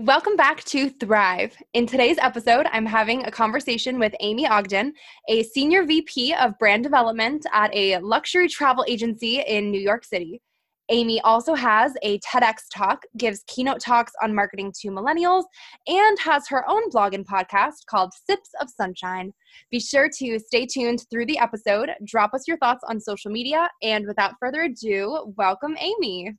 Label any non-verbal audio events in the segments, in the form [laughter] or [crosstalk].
Welcome back to Thrive. In today's episode, I'm having a conversation with Amy Ogden, a senior VP of brand development at a luxury travel agency in New York City. Amy also has a TEDx talk, gives keynote talks on marketing to millennials, and has her own blog and podcast called Sips of Sunshine. Be sure to stay tuned through the episode, drop us your thoughts on social media, and without further ado, welcome Amy.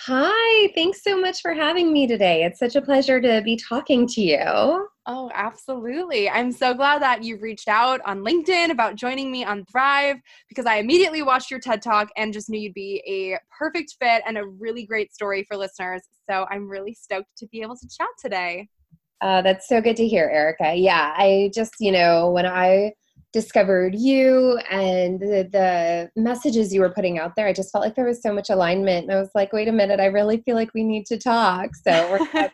Hi, thanks so much for having me today. It's such a pleasure to be talking to you. Oh, absolutely. I'm so glad that you reached out on LinkedIn about joining me on Thrive because I immediately watched your TED Talk and just knew you'd be a perfect fit and a really great story for listeners. So I'm really stoked to be able to chat today. Uh, that's so good to hear, Erica. Yeah, I just, you know, when I discovered you and the, the, messages you were putting out there, I just felt like there was so much alignment. And I was like, wait a minute, I really feel like we need to talk. So [laughs]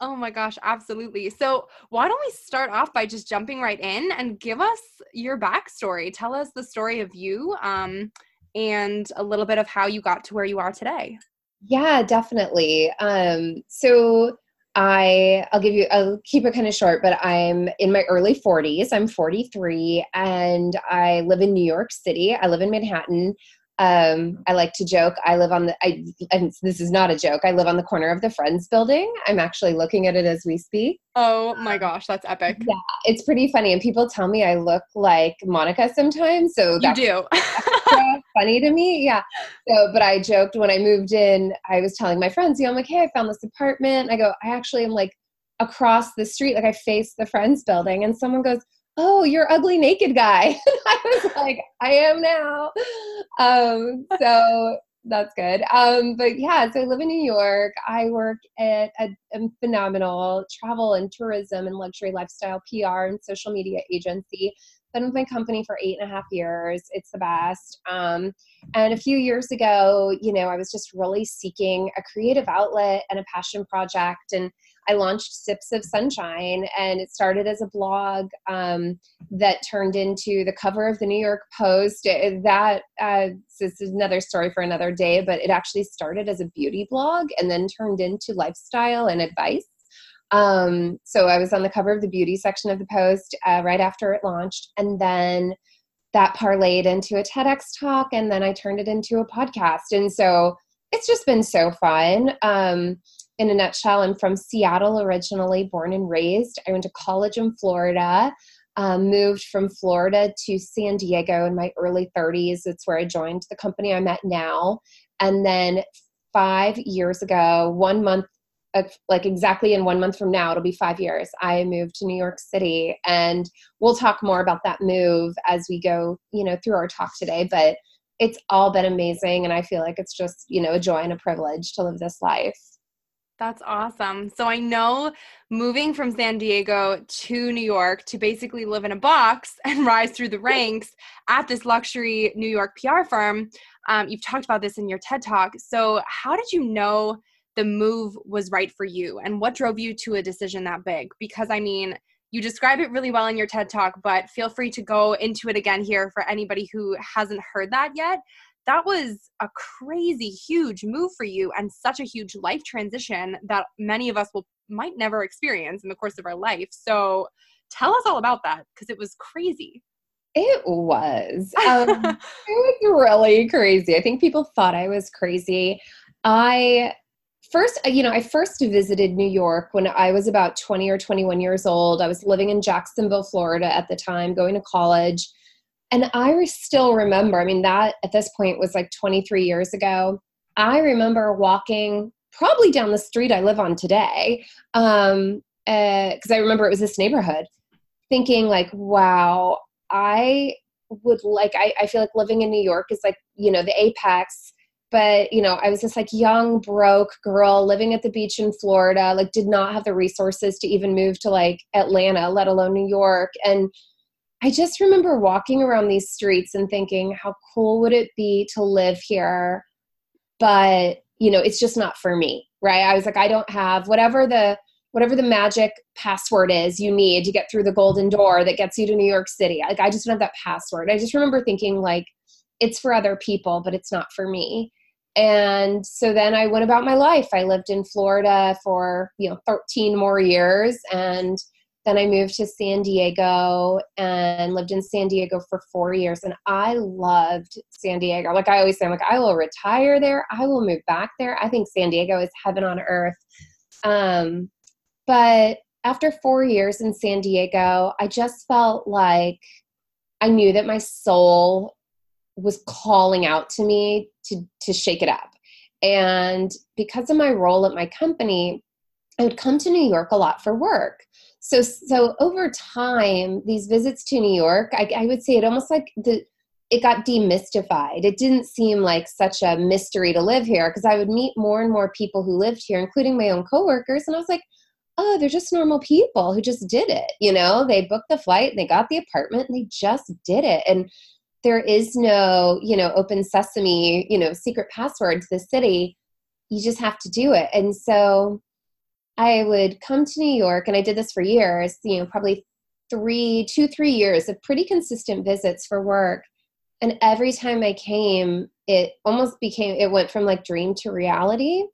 oh my gosh, absolutely. So why don't we start off by just jumping right in and give us your backstory? Tell us the story of you um, and a little bit of how you got to where you are today. Yeah, definitely. Um, so I I'll give you I'll keep it kind of short, but I'm in my early 40s. I'm 43 and I live in New York City. I live in Manhattan. Um, I like to joke. I live on the. I and this is not a joke. I live on the corner of the Friends Building. I'm actually looking at it as we speak. Oh my gosh, that's epic. Yeah, it's pretty funny, and people tell me I look like Monica sometimes. So you do. [laughs] [laughs] funny to me. Yeah. So, but I joked when I moved in. I was telling my friends, you know, I'm like, hey, I found this apartment. I go, I actually am like across the street, like I face the Friends Building, and someone goes, oh, you're ugly naked guy. [laughs] I was like, I am now. Um, so that's good. Um, but yeah, so I live in New York. I work at a, a, phenomenal travel and tourism and luxury lifestyle PR and social media agency. Been with my company for eight and a half years. It's the best. Um, and a few years ago, you know, I was just really seeking a creative outlet and a passion project. And I launched Sips of Sunshine, and it started as a blog um, that turned into the cover of the New York Post. It, that uh, this is another story for another day, but it actually started as a beauty blog and then turned into lifestyle and advice. Um, so I was on the cover of the beauty section of the Post uh, right after it launched, and then that parlayed into a TEDx talk, and then I turned it into a podcast. And so it's just been so fun. Um, in a nutshell, I'm from Seattle originally, born and raised. I went to college in Florida, um, moved from Florida to San Diego in my early 30s. It's where I joined the company I'm at now. And then five years ago, one month, like exactly in one month from now, it'll be five years, I moved to New York City. And we'll talk more about that move as we go, you know, through our talk today. But it's all been amazing. And I feel like it's just, you know, a joy and a privilege to live this life. That's awesome. So I know moving from San Diego to New York to basically live in a box [laughs] and rise through the ranks at this luxury New York PR firm. Um, you've talked about this in your TED talk. So, how did you know the move was right for you and what drove you to a decision that big? Because I mean, you describe it really well in your TED talk, but feel free to go into it again here for anybody who hasn't heard that yet. That was a crazy huge move for you and such a huge life transition that many of us will might never experience in the course of our life. So tell us all about that because it was crazy. It was. Um, [laughs] it was really crazy. I think people thought i was crazy. I first you know i first visited new york when i was about 20 or 21 years old i was living in jacksonville florida at the time going to college and I still remember, I mean, that at this point was like 23 years ago. I remember walking probably down the street I live on today, because um, uh, I remember it was this neighborhood, thinking, like, wow, I would like, I, I feel like living in New York is like, you know, the apex but you know i was this like young broke girl living at the beach in florida like did not have the resources to even move to like atlanta let alone new york. And i just remember walking around these streets and thinking how cool would it be to live here? But you know it's just not for me right? I was like i don't have whatever the whatever the magic password is you need to get through the golden door that gets you to new york city like i just don't have that password. I just remember thinking like it's for other people but it's not for me and so then i went about my life. I lived in florida for you know 13 more years and then i moved to san diego and lived in san diego for four years. And i loved san diego. Like i always say I'm like i will retire there. I will move back there. I think san diego is heaven on earth. Um, but after four years in san diego i just felt like i knew that my soul was calling out to me to to shake it up. And because of my role at my company, I would come to New York a lot for work. So so over time, these visits to New York, I, I would say it almost like the it got demystified. It didn't seem like such a mystery to live here because I would meet more and more people who lived here, including my own coworkers, and I was like, oh, they're just normal people who just did it. You know, they booked the flight, they got the apartment, and they just did it. And there is no you know open sesame you know secret password to the city. You just have to do it. And so i would come to new york and i did this for years you know probably three two three years of pretty consistent visits for work. And every time i came it almost became it went from like dream to reality.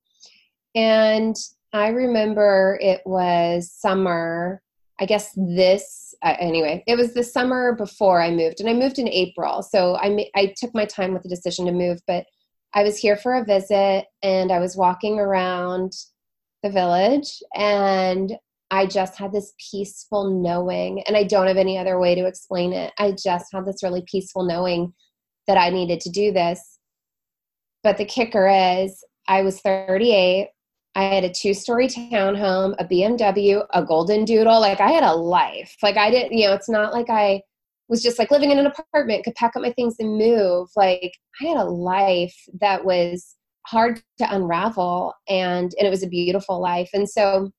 And i remember it was summer i guess this uh, anyway, it was the summer before I moved, and I moved in April. So I I took my time with the decision to move, but I was here for a visit, and I was walking around the village, and I just had this peaceful knowing, and I don't have any other way to explain it. I just had this really peaceful knowing that I needed to do this. But the kicker is, I was 38. I had a two story townhome, a BMW, a golden doodle. Like I had a life. Like I didn't, you know, it's not like I was just like living in an apartment, could pack up my things and move. Like I had a life that was hard to unravel and and it was a beautiful life. And so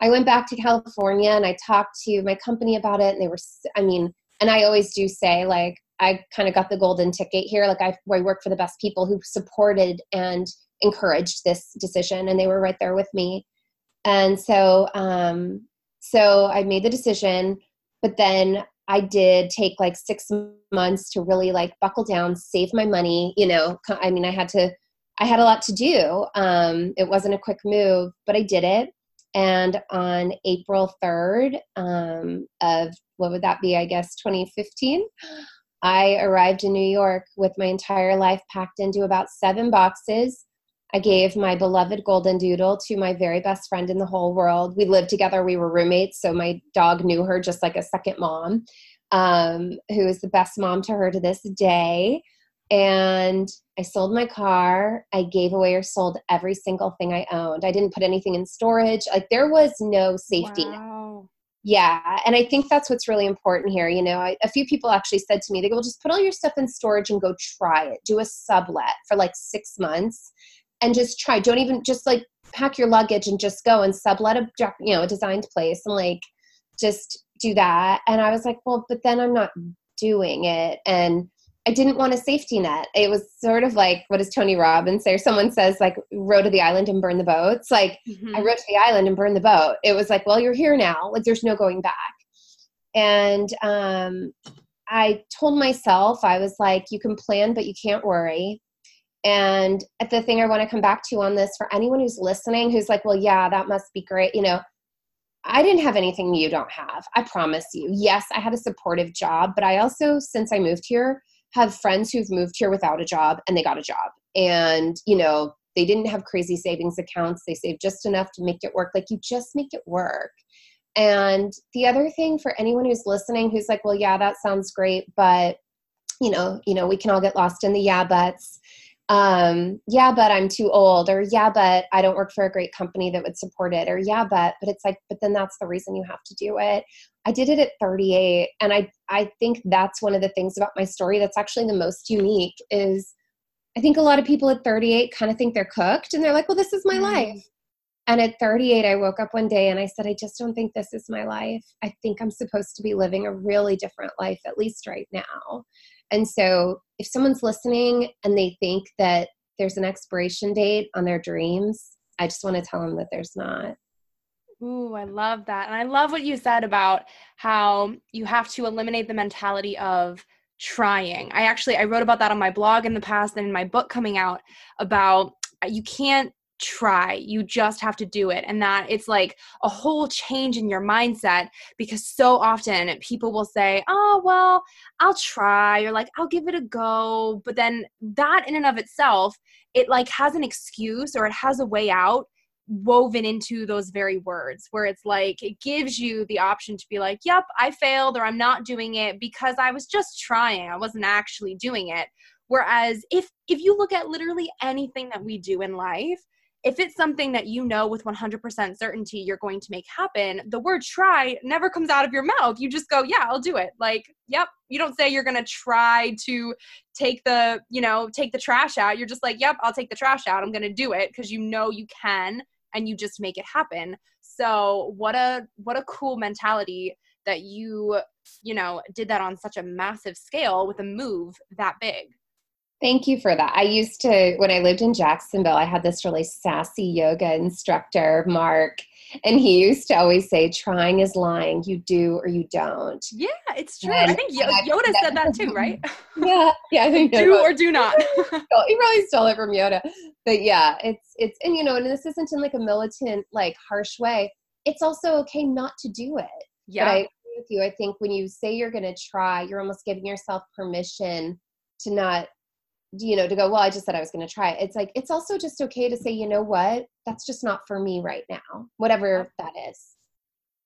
I went back to California and I talked to my company about it and they were I mean, and I always do say like I kind of got the golden ticket here. Like I, I work for the best people who supported and encouraged this decision and they were right there with me. And so um so i made the decision but then i did take like six months to really like buckle down save my money you know? I mean i had to i had a lot to do. Um it wasn't a quick move but i did it. And on april 3rd um of what would that be i guess 2015 I arrived in New York with my entire life packed into about seven boxes I gave my beloved golden doodle to my very best friend in the whole world. We lived together, we were roommates, so my dog knew her just like a second mom, um, who is the best mom to her to this day. And I sold my car. I gave away or sold every single thing I owned. I didn't put anything in storage. Like there was no safety wow. Yeah, and I think that's what's really important here. You know, I, a few people actually said to me, they go, well, just put all your stuff in storage and go try it. Do a sublet for like six months and just try. Don't even just like pack your luggage and just go and sublet a you know a designed place and like just do that. And I was like, well, but then I'm not doing it and I didn't want a safety net. It was sort of like what does Tony Robbins say? Or someone says like row to the island and burn the boats. Like mm-hmm. I rowed to the island and burned the boat. It was like, well, you're here now. Like there's no going back. And um, I told myself I was like, you can plan, but you can't worry. And the thing I want to come back to on this for anyone who's listening, who's like, well, yeah, that must be great. You know, I didn't have anything you don't have. I promise you. Yes, I had a supportive job, but I also, since I moved here, have friends who've moved here without a job and they got a job. And, you know, they didn't have crazy savings accounts. They saved just enough to make it work. Like you just make it work. And the other thing for anyone who's listening who's like, well, yeah, that sounds great, but you know, you know, we can all get lost in the yeah buts um yeah but i'm too old or yeah but i don't work for a great company that would support it or yeah but but it's like but then that's the reason you have to do it i did it at 38 and i i think that's one of the things about my story that's actually the most unique is I think a lot of people at 38 kind of think they're cooked and they're like, well, this is my mm. life. And at 38, I woke up one day and I said, I just don't think this is my life. I think I'm supposed to be living a really different life, at least right now. And so, if someone's listening and they think that there's an expiration date on their dreams, I just want to tell them that there's not. Ooh, I love that. And I love what you said about how you have to eliminate the mentality of trying. I actually I wrote about that on my blog in the past and in my book coming out about uh, you can't try. You just have to do it. And that it's like a whole change in your mindset because so often people will say oh well i'll try or like i'll give it a go. But then that in and of itself it like has an excuse or it has a way out woven into those very words where it's like it gives you the option to be like yep i failed or i'm not doing it because i was just trying. I wasn't actually doing it. Whereas if if you look at literally anything that we do in life if it's something that you know with 100% certainty you're going to make happen, the word try never comes out of your mouth. You just go, yeah, I'll do it. Like, yep. You don't say you're going to try to take the, you know, take the trash out. You're just like, yep, I'll take the trash out. I'm going to do it because you know you can and you just make it happen. So, what a what a cool mentality that you, you know, did that on such a massive scale with a move that big. Thank you for that. I used to, when I lived in Jacksonville, I had this really sassy yoga instructor, Mark, and he used to always say, trying is lying. You do or you don't. Yeah, it's true. And, I think Yoda said that too, right? [laughs] Yeah, yeah, I think [laughs] do or do not. [laughs] he really stole it from Yoda. But yeah, it's, it's, and you know, and this isn't in like a militant, like harsh way. It's also okay not to do it. Yeah. But I agree with you. I think when you say you're going to try, you're almost giving yourself permission to not you know to go well i just said i was going to try it. It's like it's also just okay to say you know what? That's just not for me right now whatever that is.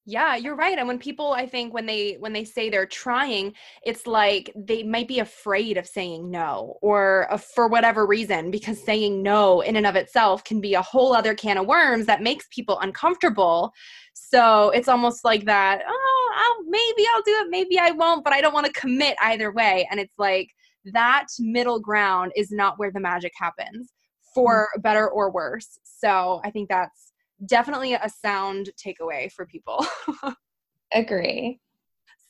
Yeah you're right and when people i think when they when they say they're trying it's like they might be afraid of saying no or uh, for whatever reason because saying no in and of itself can be a whole other can of worms that makes people uncomfortable. So it's almost like that oh I'll, maybe i'll do it maybe i won't but i don't want to commit either way and it's like that middle ground is not where the magic happens for mm. better or worse. So I think that's definitely a sound takeaway for people. [laughs] Agree.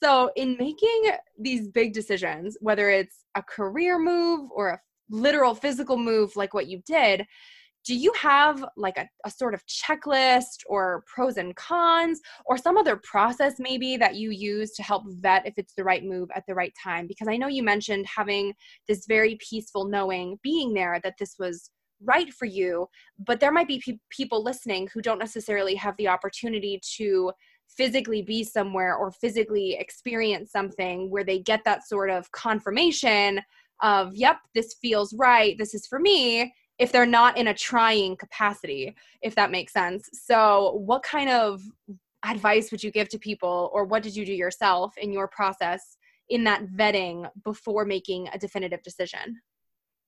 So, in making these big decisions, whether it's a career move or a literal physical move like what you did, do you have like a, a sort of checklist or pros and cons or some other process maybe that you use to help vet if it's the right move at the right time? Because i know you mentioned having this very peaceful knowing being there that this was right for you but there might be pe- people listening who don't necessarily have the opportunity to physically be somewhere or physically experience something where they get that sort of confirmation of yep this feels right. This is for me if they're not in a trying capacity, if that makes sense. So, what kind of advice would you give to people, or what did you do yourself in your process in that vetting before making a definitive decision?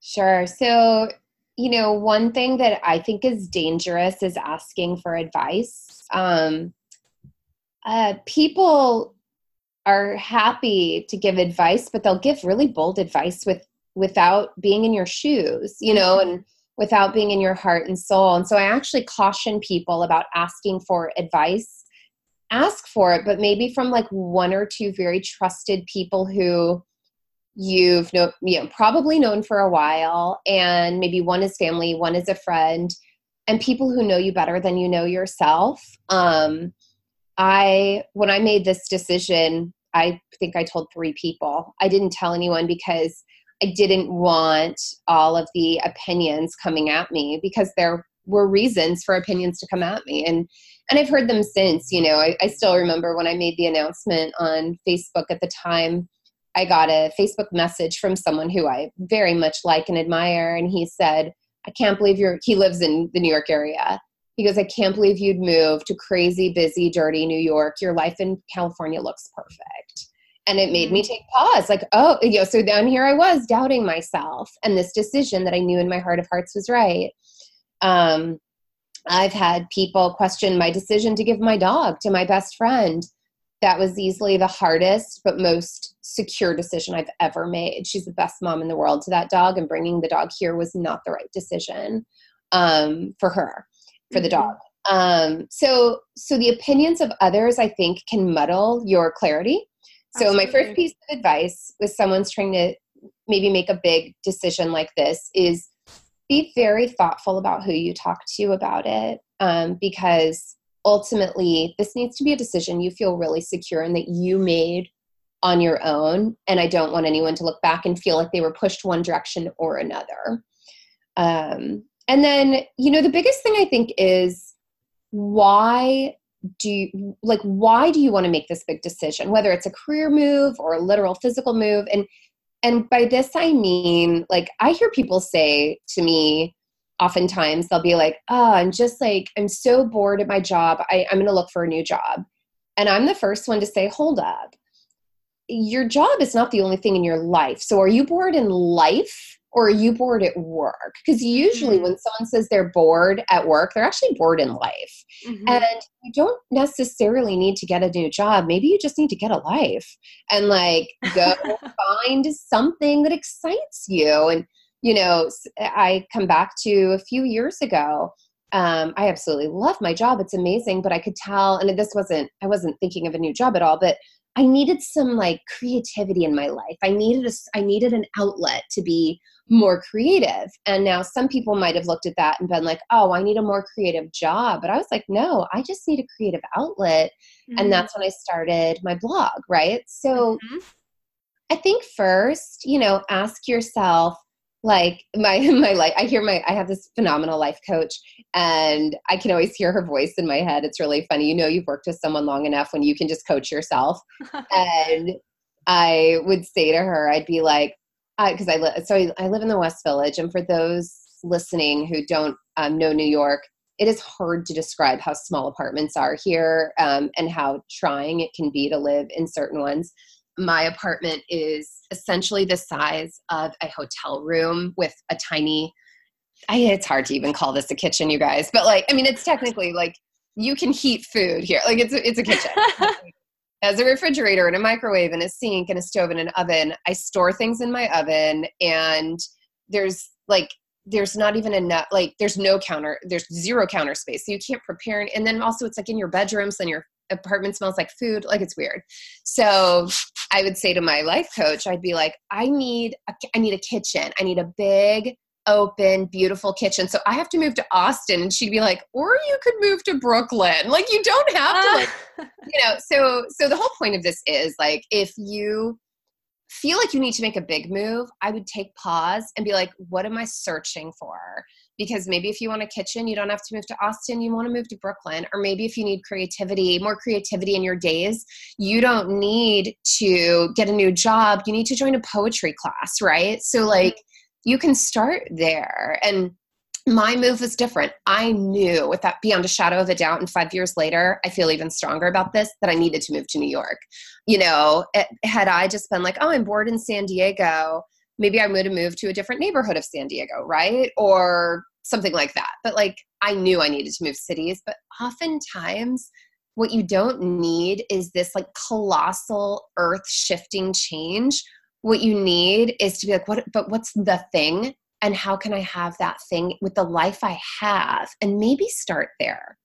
Sure. So, you know, one thing that I think is dangerous is asking for advice. Um, uh, people are happy to give advice, but they'll give really bold advice with without being in your shoes, you know, mm-hmm. and without being in your heart and soul. And so I actually caution people about asking for advice. Ask for it, but maybe from like one or two very trusted people who you've know, you know probably known for a while and maybe one is family, one is a friend and people who know you better than you know yourself. Um I when I made this decision, I think I told 3 people. I didn't tell anyone because I didn't want all of the opinions coming at me because there were reasons for opinions to come at me. And and I've heard them since you know I, I still remember when I made the announcement on Facebook at the time I got a Facebook message from someone who I very much like and admire and he said I can't believe you're he lives in the New York area. He goes I can't believe you'd move to crazy busy dirty New York. Your life in California looks perfect and it made me mm-hmm. take pause like oh you know so then here i was doubting myself and this decision that i knew in my heart of hearts was right um, i've had people question my decision to give my dog to my best friend that was easily the hardest but most secure decision I've ever made. She's the best mom in the world to that dog, and bringing the dog here was not the right decision um, for her, for the mm-hmm. dog. Um, so, so the opinions of others, I think, can muddle your clarity. So, Absolutely. my first piece of advice with someone's trying to maybe make a big decision like this is be very thoughtful about who you talk to about it, um, because ultimately this needs to be a decision you feel really secure in that you made on your own and i don't want anyone to look back and feel like they were pushed one direction or another um, and then you know the biggest thing i think is why do you like why do you want to make this big decision whether it's a career move or a literal physical move and and by this i mean like i hear people say to me oftentimes they'll be like, oh, I'm just like, I'm so bored at my job. I, I'm going to look for a new job. And I'm the first one to say, hold up. Your job is not the only thing in your life. So are you bored in life or are you bored at work? Because usually mm-hmm. when someone says they're bored at work, they're actually bored in life. Mm-hmm. And you don't necessarily need to get a new job. Maybe you just need to get a life and like go [laughs] find something that excites you. And you know, I come back to a few years ago. Um, I absolutely love my job. It's amazing, but I could tell, and this wasn't, I wasn't thinking of a new job at all, but I needed some like creativity in my life. I needed a, I needed an outlet to be more creative. And now some people might have looked at that and been like, "Oh, I need a more creative job." But I was like, "No, I just need a creative outlet." Mm-hmm. And that's when I started my blog, right? So mm-hmm. I think first, you know, ask yourself, like my [laughs] my life i hear my i have this phenomenal life coach and i can always hear her voice in my head. It's really funny. You know you've worked with someone long enough when you can just coach yourself. [laughs] And i would say to her i'd be like because I, I live so I, I, live in the west village and for those listening who don't um, know new york it is hard to describe how small apartments are here um, and how trying it can be to live in certain ones my apartment is essentially the size of a hotel room with a tiny I, it's hard to even call this a kitchen you guys but like i mean it's technically like you can heat food here. Like it's a, it's a kitchen. [laughs] As a refrigerator and a microwave and a sink and a stove and an oven i store things in my oven and there's like there's not even enough like there's no counter there's zero counter space. So you can't prepare and then also it's like in your bedrooms and your apartment smells like food like it's weird. So i would say to my life coach i'd be like i need a, i need a kitchen. I need a big open beautiful kitchen. So i have to move to austin and she'd be like or you could move to brooklyn. Like you don't have to like [laughs] you know so so the whole point of this is like if you feel like you need to make a big move i would take pause and be like what am i searching for because maybe if you want a kitchen, you don't have to move to Austin, you want to move to Brooklyn. Or maybe if you need creativity, more creativity in your days, you don't need to get a new job. You need to join a poetry class, right? So, like, mm-hmm. you can start there. And my move was different. I knew with that beyond a shadow of a doubt, and five years later, I feel even stronger about this that I needed to move to New York. You know, it, had I just been like, oh, I'm bored in San Diego, maybe I would have moved to a different neighborhood of San Diego, right? Or something like that. But like I knew I needed to move cities, but oftentimes what you don't need is this like colossal earth shifting change. What you need is to be like, what, but what's the thing? And how can I have that thing with the life I have? And maybe start there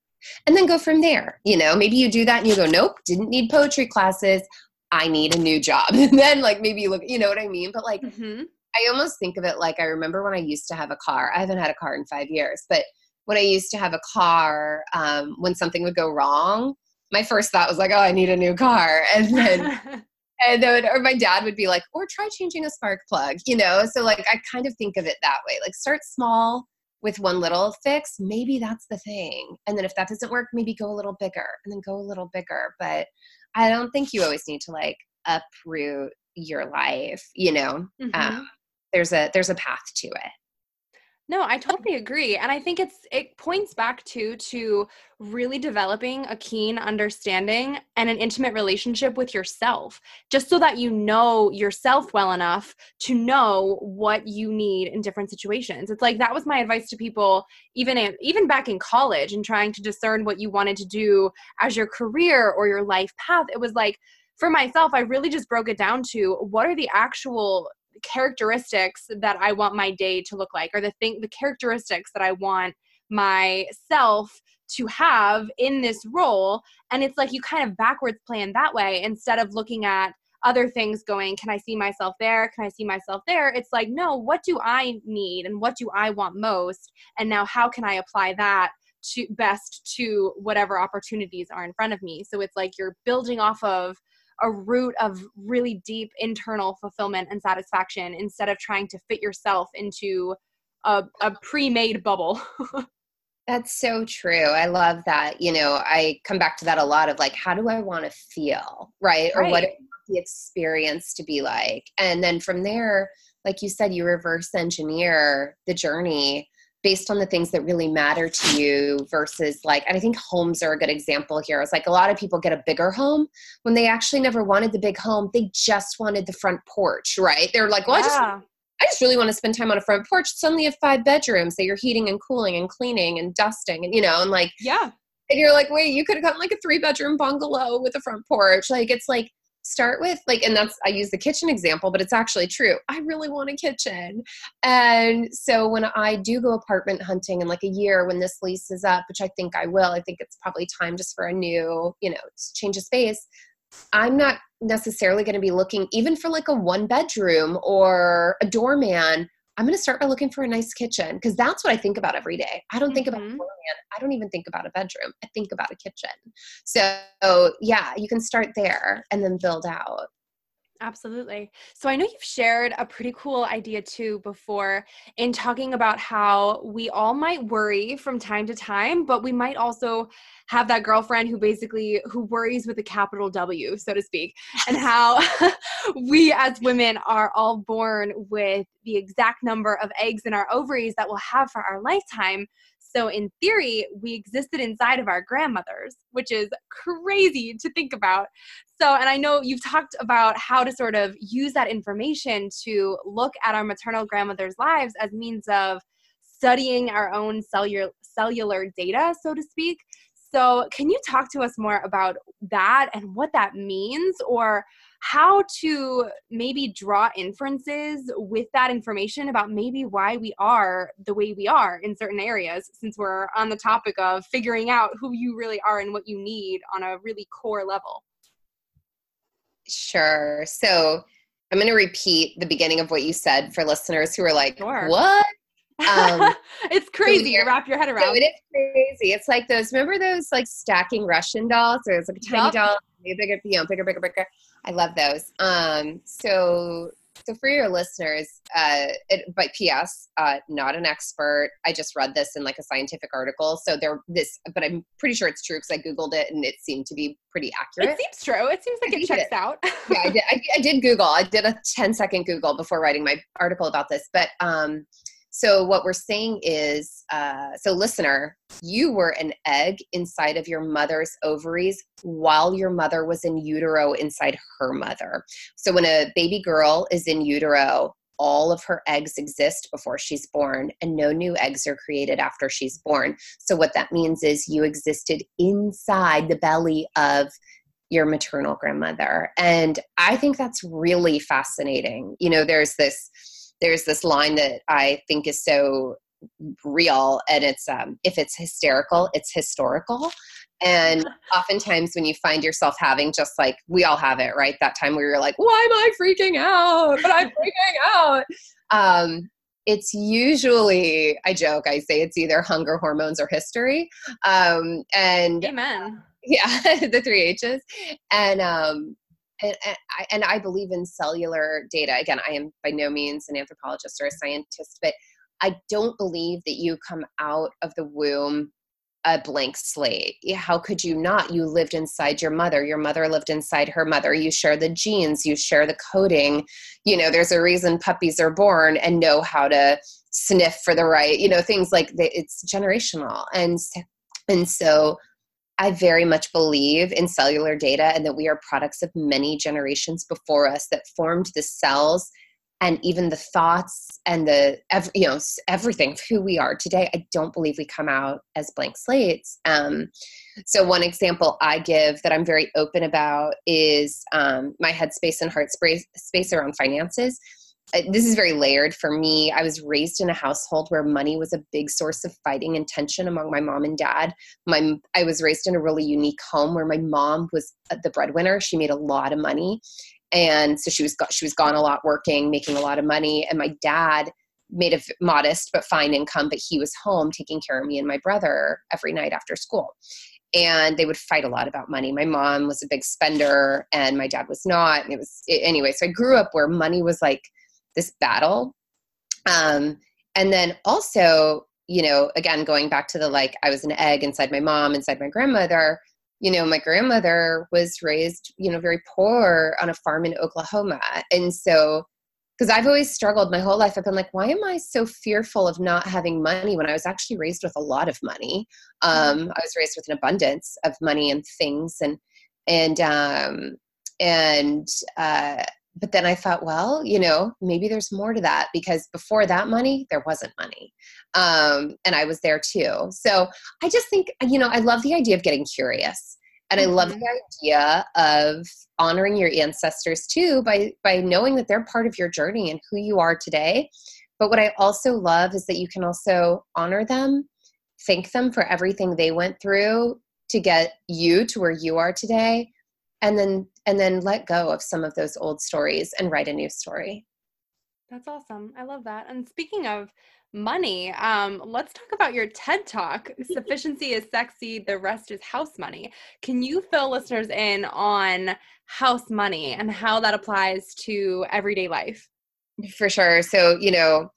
and then go from there. You know, maybe you do that and you go, nope, didn't need poetry classes. I need a new job. [laughs] And then like maybe you look, you know what I mean? But like mm-hmm. I almost think of it like I remember when I used to have a car. I haven't had a car in five years, but when I used to have a car, um, when something would go wrong, my first thought was like, "Oh, I need a new car," [laughs] and then. [laughs] and then, or my dad would be like, or try changing a spark plug, you know? So, like, I kind of think of it that way. Like, start small with one little fix. Maybe that's the thing. And then, if that doesn't work, maybe go a little bigger and then go a little bigger. But I don't think you always need to like uproot your life, you know? Mm-hmm. Um, there's a there's a path to it No, I totally agree. And I think it's it points back to to really developing a keen understanding and an intimate relationship with yourself, just so that you know yourself well enough to know what you need in different situations. It's like that was my advice to people even in, even back in college and trying to discern what you wanted to do as your career or your life path. It was like for myself, I really just broke it down to what are the actual characteristics that I want my day to look like or the thing the characteristics that I want myself to have in this role. And it's like you kind of backwards plan that way instead of looking at other things going can i see myself there? Can i see myself there? It's like no what do i need and what do i want most? And now how can i apply that to best to whatever opportunities are in front of me? So it's like you're building off of a root of really deep internal fulfillment and satisfaction instead of trying to fit yourself into a, a pre-made bubble [laughs] That's so true. I love that. You know, I come back to that a lot of like, how do I want to feel? Right. Or what the experience to be like? And then from there, like you said, you reverse engineer the journey based on the things that really matter to you versus like and i think homes are a good example here it's like a lot of people get a bigger home when they actually never wanted the big home they just wanted the front porch right they're like well yeah. i just I just really want to spend time on a front porch. It's only have five bedrooms that you're heating and cooling and cleaning and dusting and you know, and like yeah. And you're like, wait, you could have gotten like a three bedroom bungalow with a front porch. Like it's like start with like and that's i use the kitchen example but it's actually true. I really want a kitchen. And so when i do go apartment hunting in like a year when this lease is up which i think i will i think it's probably time just for a new you know change of space i'm not necessarily going to be looking even for like a one bedroom or a doorman I'm going to start by looking for a nice kitchen because that's what I think about every day. I don't mm-hmm. think about mm-hmm. I don't even think about a bedroom. I think about a kitchen. So, yeah, you can start there and then build out. Absolutely. So I know you've shared a pretty cool idea too before in talking about how we all might worry from time to time, but we might also have that girlfriend who basically who worries with a capital W, so to speak, and [laughs] how [laughs] we as women are all born with the exact number of eggs in our ovaries that we'll have for our lifetime. So, in theory, we existed inside of our grandmothers, which is crazy to think about. So, and I know you've talked about how to sort of use that information to look at our maternal grandmother's lives as means of studying our own cellular cellular data, so to speak. So, can you talk to us more about that and what that means, or how to maybe draw inferences with that information about maybe why we are the way we are in certain areas, since we're on the topic of figuring out who you really are and what you need on a really core level. Sure. So I'm going to repeat the beginning of what you said for listeners who are like, sure. what? Um, [laughs] it's crazy to wrap your head around. So it is crazy. It's like those, remember those like stacking Russian dolls? Or it's like a tiny yep. doll, bigger, you know, bigger, bigger, bigger. I love those. Um, so, so for your listeners, uh, it, but P.S. Uh, not an expert. I just read this in like a scientific article. So there, this, but I'm pretty sure it's true because I googled it and it seemed to be pretty accurate. It seems true. It seems like I it checks it. out. [laughs] yeah, I did. I, I, did Google. I did a 10 second Google before writing my article about this. But um, so, what we're saying is uh, so, listener, you were an egg inside of your mother's ovaries while your mother was in utero inside her mother. So, when a baby girl is in utero, all of her eggs exist before she's born, and no new eggs are created after she's born. So, what that means is you existed inside the belly of your maternal grandmother. And I think that's really fascinating. You know, there's this there's this line that I think is so real and it's um, if it's hysterical it's historical. And [laughs] oftentimes when you find yourself having just like we all have it right? That time where you're like why am i freaking out? But i'm freaking out. Um, it's usually i joke i say it's either hunger hormones or history. Um, and amen. Yeah [laughs] the three h's. And um, and, and, I, and I believe in cellular data. Again, I am by no means an anthropologist or a scientist, but I don't believe that you come out of the womb a blank slate. How could you not? You lived inside your mother. Your mother lived inside her mother. You share the genes, you share the coding. You know, there's a reason puppies are born and know how to sniff for the right, you know, things like that. It's generational. And, and so I very much believe in cellular data and that we are products of many generations before us that formed the cells and even the thoughts and the you know everything of who we are. Today i don't believe we come out as blank slates um, so one example i give that i'm very open about is um, my headspace and heart space, space around finances this is very layered. For me i was raised in a household where money was a big source of fighting and tension among my mom and dad. My i was raised in a really unique home where my mom was uh, the breadwinner. She made a lot of money. And so she was she was gone a lot working making a lot of money. And my dad made a modest but fine income but he was home taking care of me and my brother every night after school. And they would fight a lot about money. My mom was a big spender and my dad was not. And it was anyway so i grew up where money was like this battle um, and then also you know again going back to the like i was an egg inside my mom inside my grandmother you know, my grandmother was raised, you know, very poor on a farm in Oklahoma. And so, because I've always struggled my whole life, I've been like, why am I so fearful of not having money when I was actually raised with a lot of money? Um, I was raised with an abundance of money and things, and and um, and uh, but then I thought, well, you know, maybe there's more to that because before that money, there wasn't money. Um, and I was there too. So I just think, you know, I love the idea of getting curious. And I love mm-hmm. the idea of honoring your ancestors too by by knowing that they're part of your journey and who you are today. But what I also love is that you can also honor them, thank them for everything they went through to get you to where you are today and then and then let go of some of those old stories and write a new story. That's awesome. I love that. And speaking of money um, let's talk about your ted talk sufficiency is sexy the rest is house money. Can you fill listeners in on house money and how that applies to everyday life? For sure. So you know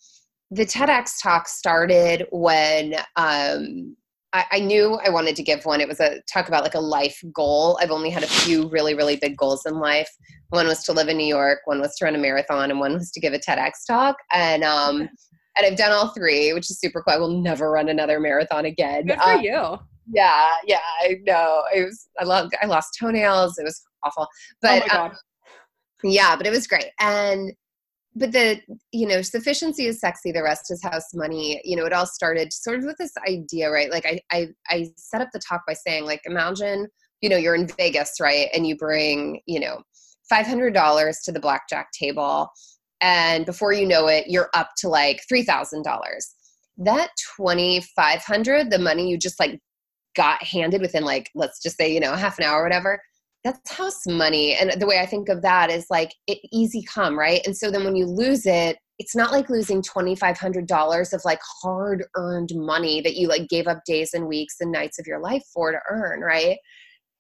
the tedx talk started when um, I, I, knew I wanted to give one. It was a talk about like a life goal. I've only had a few really, really big goals in life. One was to live in New York, one was to run a marathon, and one was to give a TEDx talk. And um, and I've done all three, which is super cool. I will never run another marathon again. Good for um, you. Yeah, yeah, I know. It was I loved I lost toenails. It was awful. But oh um, yeah, but it was great. And but the you know sufficiency is sexy the rest is house money. You know it all started sort of with this idea right? Like i i, I set up the talk by saying like imagine you know you're in vegas right? And you bring you know $500 to the blackjack table. And before you know it you're up to like $3000 that 2500 the money you just like got handed within like let's just say you know half an hour or whatever that's house money and the way i think of that is like it easy come right? And so then when you lose it it's not like losing $2500 of like hard earned money that you like gave up days and weeks and nights of your life for to earn right?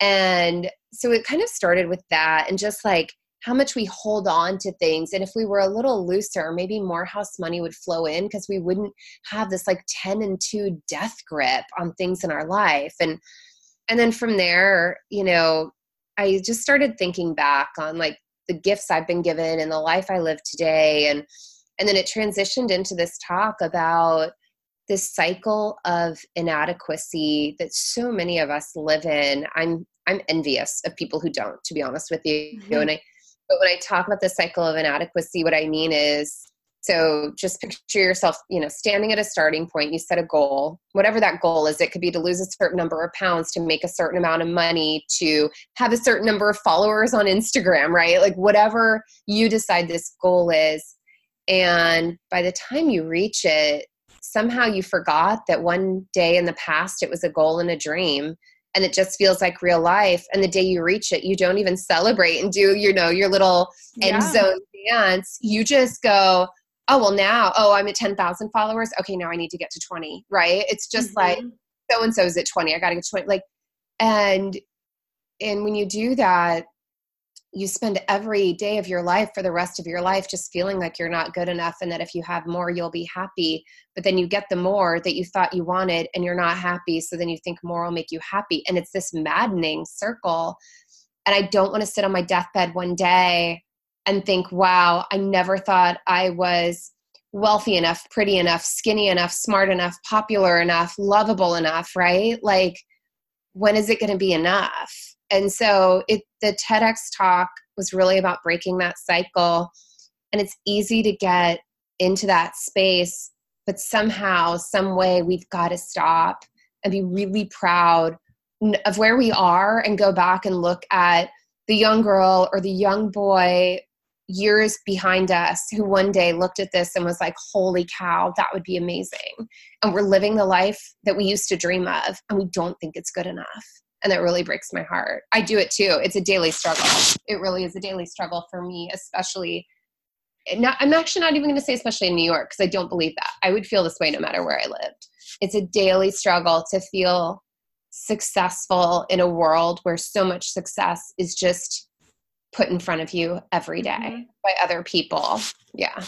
And so it kind of started with that and just like how much we hold on to things. And if we were a little looser maybe more house money would flow in because we wouldn't have this like 10 and 2 death grip on things in our life. And and then from there you know I just started thinking back on like the gifts I've been given and the life I live today and and then it transitioned into this talk about this cycle of inadequacy that so many of us live in. I'm I'm envious of people who don't, to be honest with you. Mm-hmm. And I but when I talk about the cycle of inadequacy, what I mean is so just picture yourself, you know, standing at a starting point, you set a goal, whatever that goal is. It could be to lose a certain number of pounds, to make a certain amount of money, to have a certain number of followers on Instagram, right? Like whatever you decide this goal is. And by the time you reach it, somehow you forgot that one day in the past it was a goal and a dream and it just feels like real life and the day you reach it you don't even celebrate and do you know your little yeah. end zone dance you just go oh well now oh i'm at 10000 followers okay now i need to get to 20 right it's just mm-hmm. like so and so's at 20 i gotta get to 20 like and and when you do that you spend every day of your life for the rest of your life just feeling like you're not good enough and that if you have more you'll be happy but then you get the more that you thought you wanted and you're not happy so then you think more will make you happy and it's this maddening circle and i don't want to sit on my deathbed one day and think wow i never thought i was wealthy enough pretty enough skinny enough smart enough popular enough lovable enough right? Like when is it going to be enough? And so it the TEDx talk was really about breaking that cycle and it's easy to get into that space but somehow some way we've got to stop and be really proud of where we are and go back and look at the young girl or the young boy years behind us who one day looked at this and was like, holy cow, that would be amazing. And we're living the life that we used to dream of, and we don't think it's good enough and that really breaks my heart. I do it too. It's a daily struggle. It really is a daily struggle for me, especially. Not, I'm actually not even going to say especially in New York because I don't believe that. I would feel this way no matter where I lived. It's a daily struggle to feel successful in a world where so much success is just put in front of you every day mm-hmm. by other people. Yeah.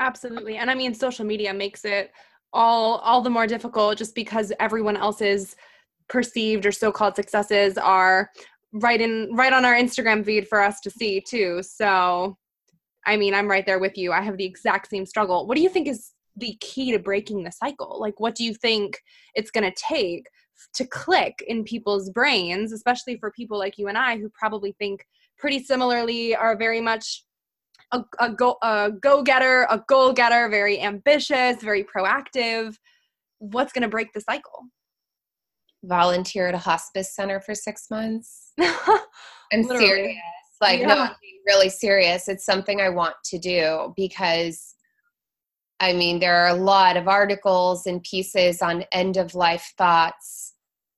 Absolutely. And I mean social media makes it all all the more difficult just because everyone else's perceived or so-called successes are right in right on our Instagram feed for us to see too. So I mean, I'm right there with you. I have the exact same struggle. What do you think is the key to breaking the cycle? Like what do you think it's going to take to click in people's brains, especially for people like you and I who probably think pretty similarly are very much a, a go a go getter, a goal getter, very ambitious, very proactive. What's going to break the cycle? volunteer at a hospice center for six months. [laughs] I'm serious. Like, yeah. no, I'm really serious. It's something I want to do because I mean, there are a lot of articles and pieces on end of life thoughts,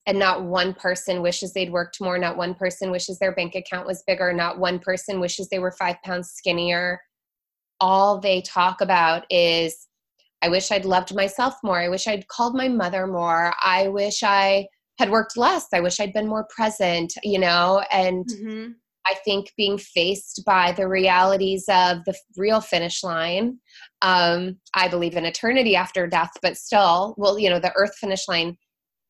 and not one person wishes they'd worked more. Not one person wishes their bank account was bigger. Not one person wishes they were five pounds skinnier. All they talk about is I wish I'd loved myself more. I wish I'd called my mother more. I wish I had worked less. I wish I'd been more present, you know? And mm-hmm. I think being faced by the realities of the real finish line, um, I believe in eternity after death, but still, well, you know, the earth finish line,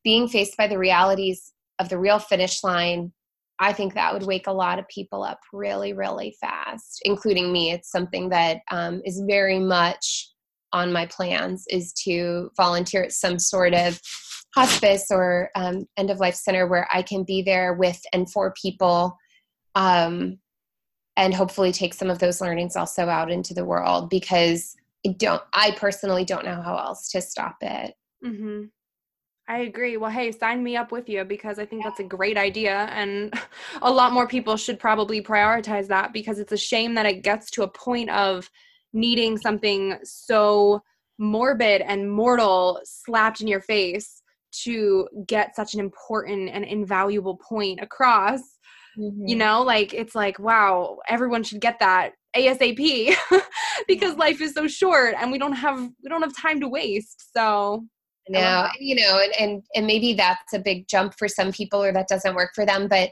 being faced by the realities of the real finish line, I think that would wake a lot of people up really, really fast, including me. It's something that um, is very much on my plans is to volunteer at some sort of hospice or um, end of life center where I can be there with and for people um, and hopefully take some of those learnings also out into the world because I don't I personally don't know how else to stop it. Mm-hmm. I agree. Well, hey, sign me up with you because I think that's a great idea. And [laughs] a lot more people should probably prioritize that because it's a shame that it gets to a point of needing something so morbid and mortal slapped in your face to get such an important and invaluable point across. Mm-hmm. You know, like it's like, wow, everyone should get that ASAP [laughs] because life is so short and we don't have we don't have time to waste. So now, you know, and, and and maybe that's a big jump for some people or that doesn't work for them, but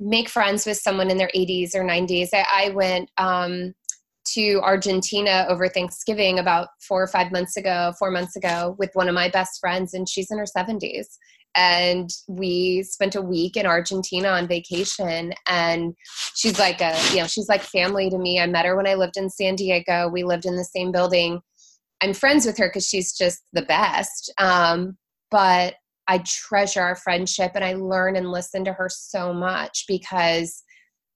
make friends with someone in their 80s or 90s. I, I went um to Argentina over Thanksgiving about four or five months ago, four months ago, with one of my best friends, and she's in her 70s. And we spent a week in Argentina on vacation. And she's like a, you know, she's like family to me. I met her when I lived in San Diego. We lived in the same building. I'm friends with her because she's just the best. Um, but I treasure our friendship and I learn and listen to her so much because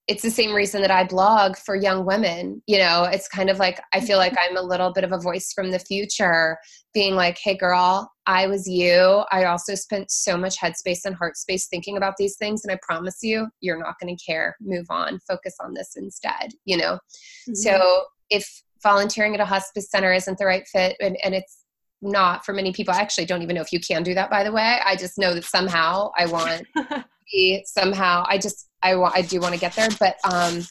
it's the same reason that I blog for young women. You know, it's kind of like I feel like I'm a little bit of a voice from the future, being like, hey, girl, I was you. I also spent so much headspace and heart space thinking about these things. And I promise you, you're not going to care. Move on, focus on this instead, you know? Mm-hmm. So if volunteering at a hospice center isn't the right fit and, and it's not for many people, I actually don't even know if you can do that, by the way. I just know that somehow I want [laughs] be somehow i just i want i do want to get there but um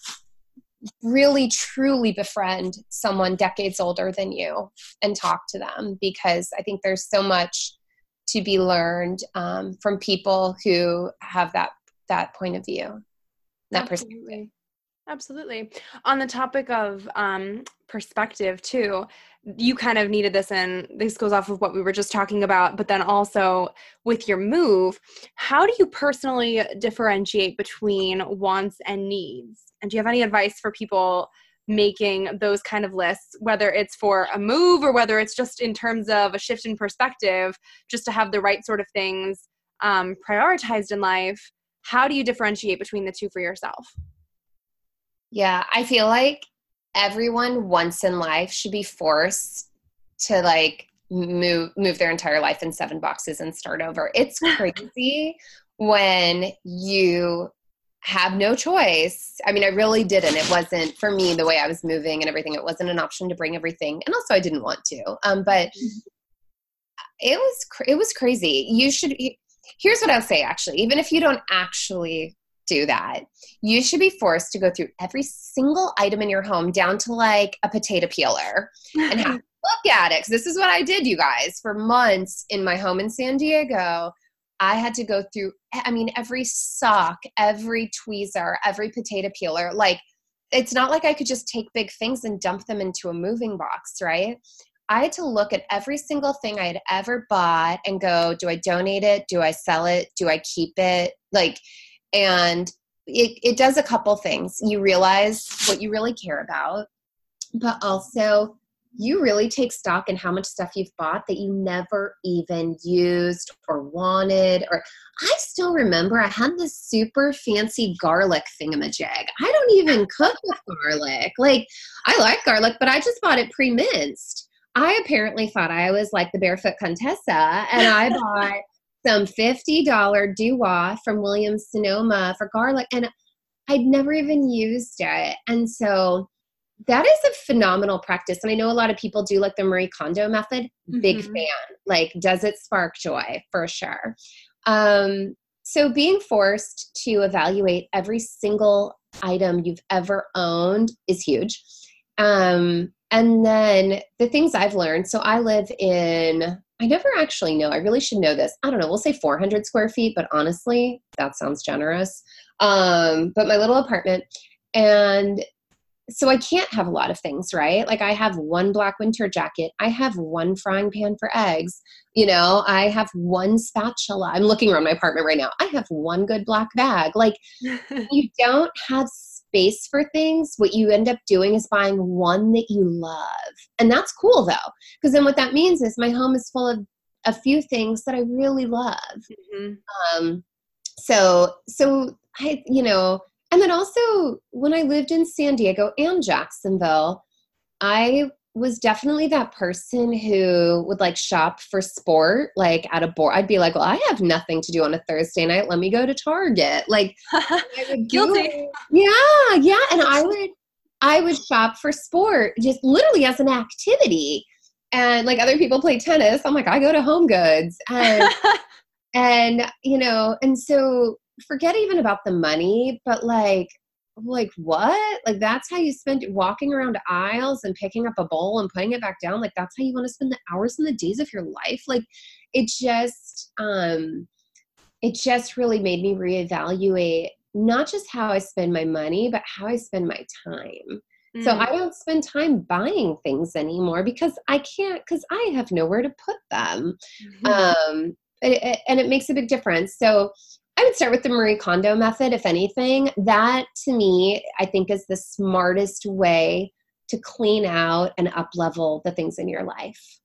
really truly befriend someone decades older than you and talk to them because i think there's so much to be learned um, from people who have that that point of view that Absolutely. perspective Absolutely. On the topic of um, perspective, too, you kind of needed this, and this goes off of what we were just talking about, but then also with your move, how do you personally differentiate between wants and needs? And do you have any advice for people making those kind of lists, whether it's for a move or whether it's just in terms of a shift in perspective, just to have the right sort of things um, prioritized in life? How do you differentiate between the two for yourself? Yeah, I feel like everyone once in life should be forced to like move move their entire life in seven boxes and start over. It's [laughs] crazy when you have no choice. I mean, I really didn't. It wasn't for me the way I was moving and everything. It wasn't an option to bring everything, and also I didn't want to. Um, but mm-hmm. it was it was crazy. You should. Here's what I'll say. Actually, even if you don't actually do that. You should be forced to go through every single item in your home down to like a potato peeler and have [laughs] look at it. Because this is what I did, you guys, for months in my home in San Diego. I had to go through, eh, I mean, every sock, every tweezer, every potato peeler. Like, it's not like I could just take big things and dump them into a moving box, right? I had to look at every single thing I had ever bought and go, do I donate it? Do I sell it? Do I keep it? Like, and it, it does a couple things. You realize what you really care about but also you really take stock in how much stuff you've bought that you never even used or wanted or i still remember i had this super fancy garlic thingamajig. I don't even cook with garlic. Like i like garlic but i just bought it pre-minced. I apparently thought i was like the barefoot contessa and i [laughs] bought some $50 Duo from Williams Sonoma for garlic, and I'd never even used it. And so that is a phenomenal practice. And I know a lot of people do like the Marie Kondo method. Mm-hmm. Big fan. Like, does it spark joy? For sure. Um, so being forced to evaluate every single item you've ever owned is huge. Um, and then the things I've learned. So I live in I never actually know. I really should know this. I don't know. We'll say 400 square feet, but honestly, that sounds generous. Um, but my little apartment, and so I can't have a lot of things, right? Like I have one black winter jacket, I have one frying pan for eggs, you know, I have one spatula. I'm looking around my apartment right now. I have one good black bag. Like [laughs] you don't have space for things, what you end up doing is buying one that you love. And that's cool though, because then what that means is my home is full of a few things that I really love. Mm-hmm. Um, so, so I, you know, and then also when I lived in San Diego and Jacksonville, I was definitely that person who would like shop for sport like at a board i'd be like well i have nothing to do on a thursday night. Let me go to target. Like [laughs] guilty. Yeah yeah and i [laughs] would i would shop for sport just literally as an activity. And like other people play tennis. I'm like i go to home goods. And [laughs] and you know and so forget even about the money but like like what? Like that's how you spend walking around aisles and picking up a bowl and putting it back down like that's how you want to spend the hours and the days of your life? Like it just um it just really made me reevaluate not just how i spend my money but how i spend my time. Mm. so i don't spend time buying things anymore because i can't because i have nowhere to put them. Mm-hmm. um and it makes a big difference. So I would start with the Marie Kondo method, if anything. That to me, I think is the smartest way to clean out and up level the things in your life.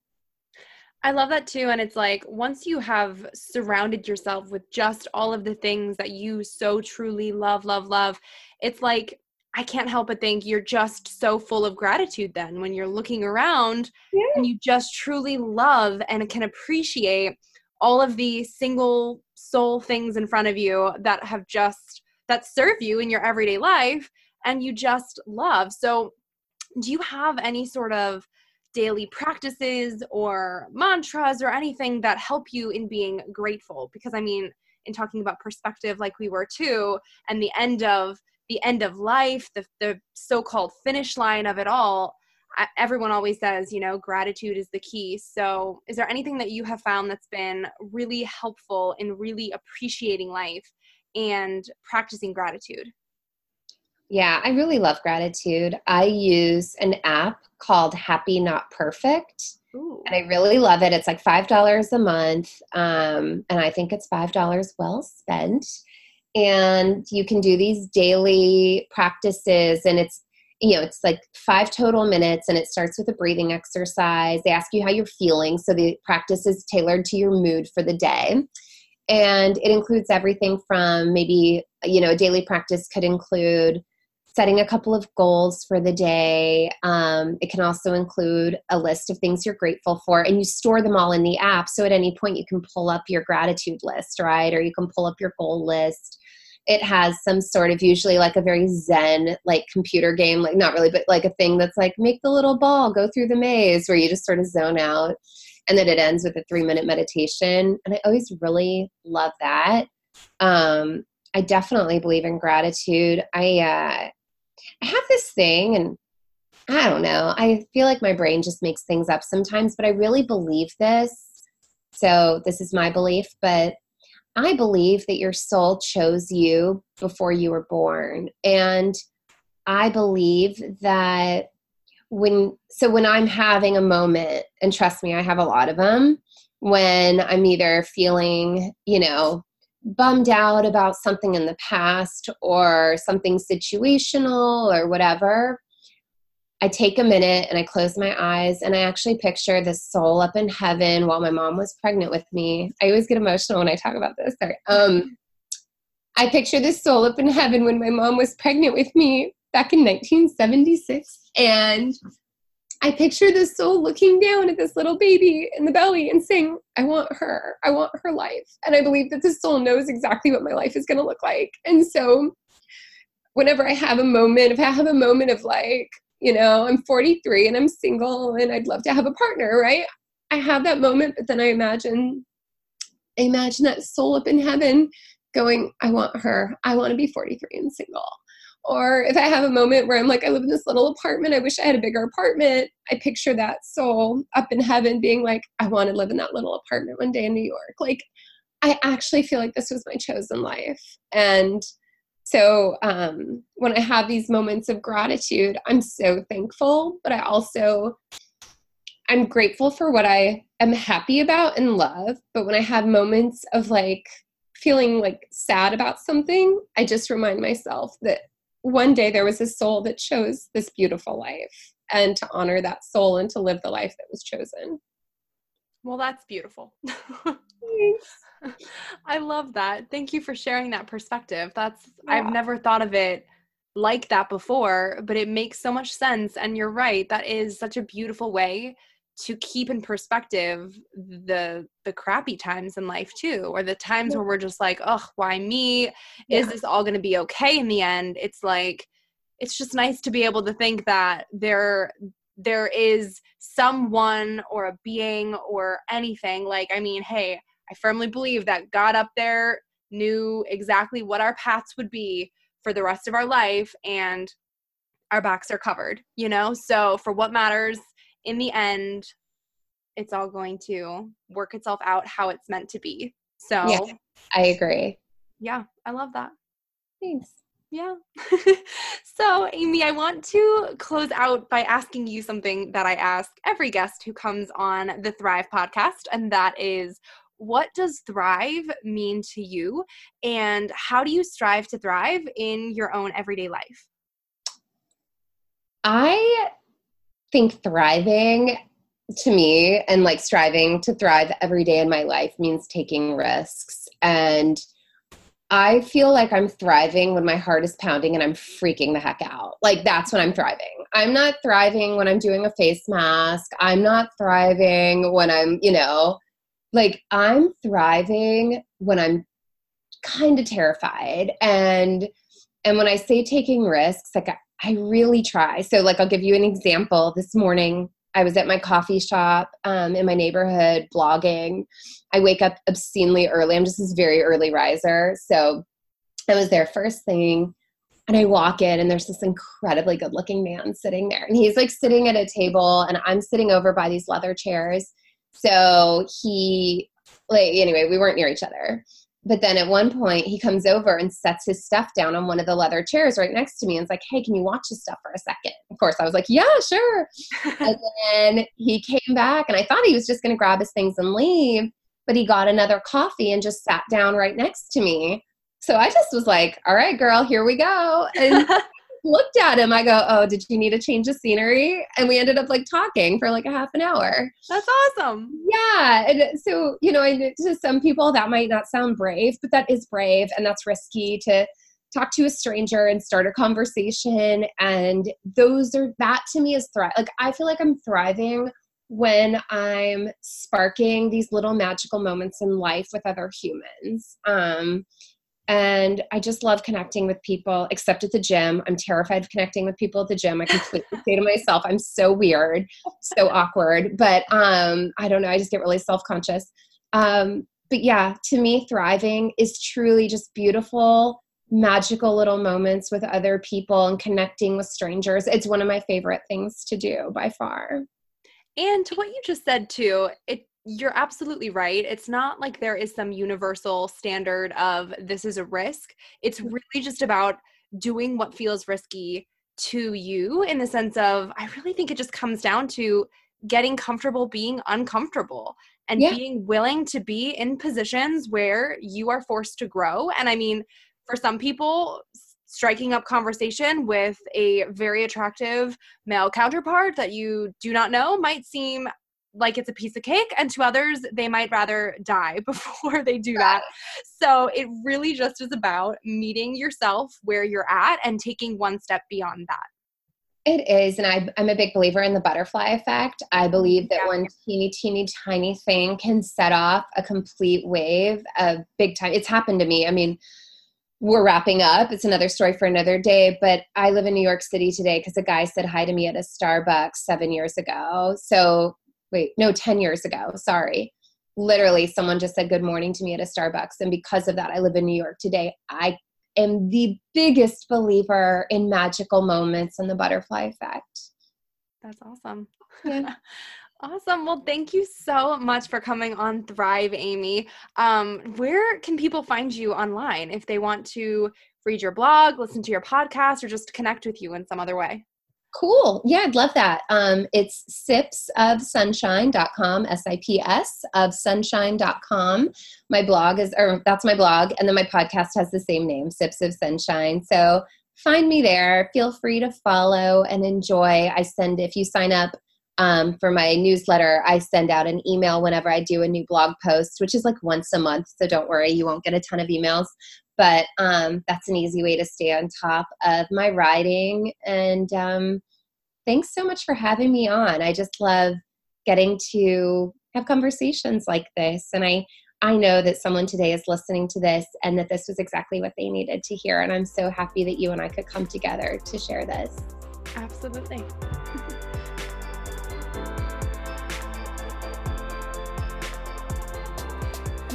I love that too. And it's like once you have surrounded yourself with just all of the things that you so truly love, love, love, it's like I can't help but think you're just so full of gratitude then when you're looking around yeah. and you just truly love and can appreciate all of the single soul things in front of you that have just that serve you in your everyday life and you just love. So, do you have any sort of daily practices or mantras or anything that help you in being grateful? Because I mean, in talking about perspective like we were too and the end of the end of life, the the so-called finish line of it all, everyone always says, you know, gratitude is the key. So, is there anything that you have found that's been really helpful in really appreciating life and practicing gratitude? Yeah, I really love gratitude. I use an app called Happy Not Perfect. Ooh. And I really love it. It's like $5 a month. Um, and I think it's $5 well spent. And you can do these daily practices, and it's you know, it's like five total minutes and it starts with a breathing exercise. They ask you how you're feeling. So the practice is tailored to your mood for the day. And it includes everything from maybe, you know, a daily practice could include setting a couple of goals for the day. Um, it can also include a list of things you're grateful for, and you store them all in the app. So at any point, you can pull up your gratitude list, right? Or you can pull up your goal list it has some sort of usually like a very zen like computer game like not really but like a thing that's like make the little ball go through the maze where you just sort of zone out and then it ends with a three minute meditation and i always really love that. Um i definitely believe in gratitude. I uh i have this thing and i don't know i feel like my brain just makes things up sometimes but i really believe this. So this is my belief but I believe that your soul chose you before you were born. And I believe that when, so when I'm having a moment, and trust me, I have a lot of them, when I'm either feeling, you know, bummed out about something in the past or something situational or whatever, I take a minute and I close my eyes and I actually picture this soul up in heaven while my mom was pregnant with me. I always get emotional when I talk about this. Sorry. Um, I picture this soul up in heaven when my mom was pregnant with me back in 1976. And I picture this soul looking down at this little baby in the belly and saying, I want her. I want her life. And I believe that this soul knows exactly what my life is going to look like. And so whenever I have a moment, if I have a moment of like, you know, I'm 43 and I'm single and I'd love to have a partner, right? I have that moment, but then I imagine, I imagine that soul up in heaven going, I want her. I want to be 43 and single. Or if I have a moment where I'm like, I live in this little apartment, I wish I had a bigger apartment, I picture that soul up in heaven being like, I want to live in that little apartment one day in New York. Like, I actually feel like this was my chosen life. And so um, when I have these moments of gratitude, I'm so thankful, but I also I'm grateful for what I am happy about and love. But when I have moments of like feeling like sad about something, I just remind myself that one day there was a soul that chose this beautiful life and to honor that soul and to live the life that was chosen. Well, that's beautiful. [laughs] [laughs] I love that. Thank you for sharing that perspective. That's yeah. I've never thought of it like that before, but it makes so much sense and you're right. That is such a beautiful way to keep in perspective the the crappy times in life too or the times yeah. where we're just like, "Oh, why me? Yeah. Is this all going to be okay in the end?" It's like it's just nice to be able to think that there there is someone or a being or anything like i mean hey I firmly believe that God up there knew exactly what our paths would be for the rest of our life and our backs are covered, you know? So for what matters in the end, it's all going to work itself out how it's meant to be. So yeah, I agree. Yeah, I love that. Thanks. Yeah. [laughs] so, Amy, I want to close out by asking you something that I ask every guest who comes on the Thrive podcast, and that is what does thrive mean to you and how do you strive to thrive in your own everyday life i think thriving to me and like striving to thrive every day in my life means taking risks and I feel like I'm thriving when my heart is pounding and I'm freaking the heck out. Like that's when I'm thriving. I'm not thriving when I'm doing a face mask. I'm not thriving when I'm, you know, like I'm thriving when I'm kind of terrified and and when I say taking risks, like I, I really try. So like I'll give you an example. This morning I was at my coffee shop um, in my neighborhood blogging. I wake up obscenely early. I'm just this very early riser. So I was there first thing and I walk in and there's this incredibly good looking man sitting there. And he's like sitting at a table and I'm sitting over by these leather chairs so he like anyway we weren't near each other. But then at one point he comes over and sets his stuff down on one of the leather chairs right next to me and is like hey can you watch this stuff for a second? Of course i was like yeah sure. [laughs] And then he came back and i thought he was just going to grab his things and leave but he got another coffee and just sat down right next to me. So i just was like all right girl here we go. And [laughs] looked at him. I go, "Oh, did you need a change of scenery?" And we ended up like talking for like a half an hour. That's awesome. Yeah, and so you know, to some people that might not sound brave, but that is brave, and that's risky to talk to a stranger and start a conversation. And those are that to me is thrive. Like I feel like I'm thriving when I'm sparking these little magical moments in life with other humans. Um, and I just love connecting with people, except at the gym. I'm terrified of connecting with people at the gym. I completely say to myself, I'm so weird, so awkward. But um, I don't know, I just get really self conscious. Um, but yeah, to me, thriving is truly just beautiful, magical little moments with other people and connecting with strangers. It's one of my favorite things to do by far. And to what you just said too, it you're absolutely right. It's not like there is some universal standard of this is a risk. It's mm. really just about doing what feels risky to you in the sense of I really think it just comes down to getting comfortable being uncomfortable and yeah. being willing to be in positions where you are forced to grow. And I mean, for some people, striking up conversation with a very attractive male counterpart that you do not know might seem like it's a piece of cake and to others they might rather die [laughs] before they do that so it really just is about meeting yourself where you're at and taking one step beyond that it is and I, i'm a big believer in the butterfly effect i mm-hmm. believe that yeah. one teeny teeny tiny thing can set off a complete wave of big time it's happened to me i mean we're wrapping up. It's another story for another day. But I live in New York City today because a guy said hi to me at a Starbucks seven years ago. So wait, no, 10 years ago, sorry. Literally, someone just said good morning to me at a Starbucks. And because of that, I live in New York today. I am the biggest believer in magical moments and the butterfly effect. That's awesome. Yeah. [laughs] awesome. Well, thank you so much for coming on Thrive, Amy. Um, where can people find you online if they want to read your blog, listen to your podcast, or just connect with you in some other way? Cool. Yeah, I'd love that. Um, it's sipsofsunshine.com, S I P S of sunshine.com. My blog is, or that's my blog. And then my podcast has the same name, Sips of Sunshine. So find me there. Feel free to follow and enjoy. I send, if you sign up um, for my newsletter, I send out an email whenever I do a new blog post, which is like once a month. So don't worry, you won't get a ton of emails but um, that's an easy way to stay on top of my writing. And um, thanks so much for having me on. I just love getting to have conversations like this. And I, I know that someone today is listening to this and that this was exactly what they needed to hear. And I'm so happy that you and I could come together to share this. Absolutely. [laughs]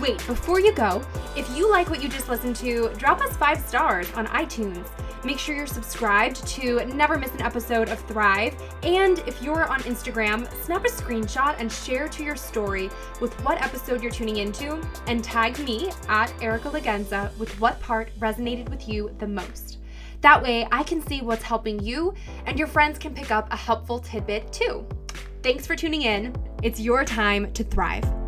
Wait, before you go, if you like what you just listened to, drop us five stars on iTunes. Make sure you're subscribed to never miss an episode of Thrive. And if you're on Instagram, snap a screenshot and share to your story with what episode you're tuning into and tag me at Erica Lagenza with what part resonated with you the most. That way, I can see what's helping you and your friends can pick up a helpful tidbit too. Thanks for tuning in. It's your time to thrive.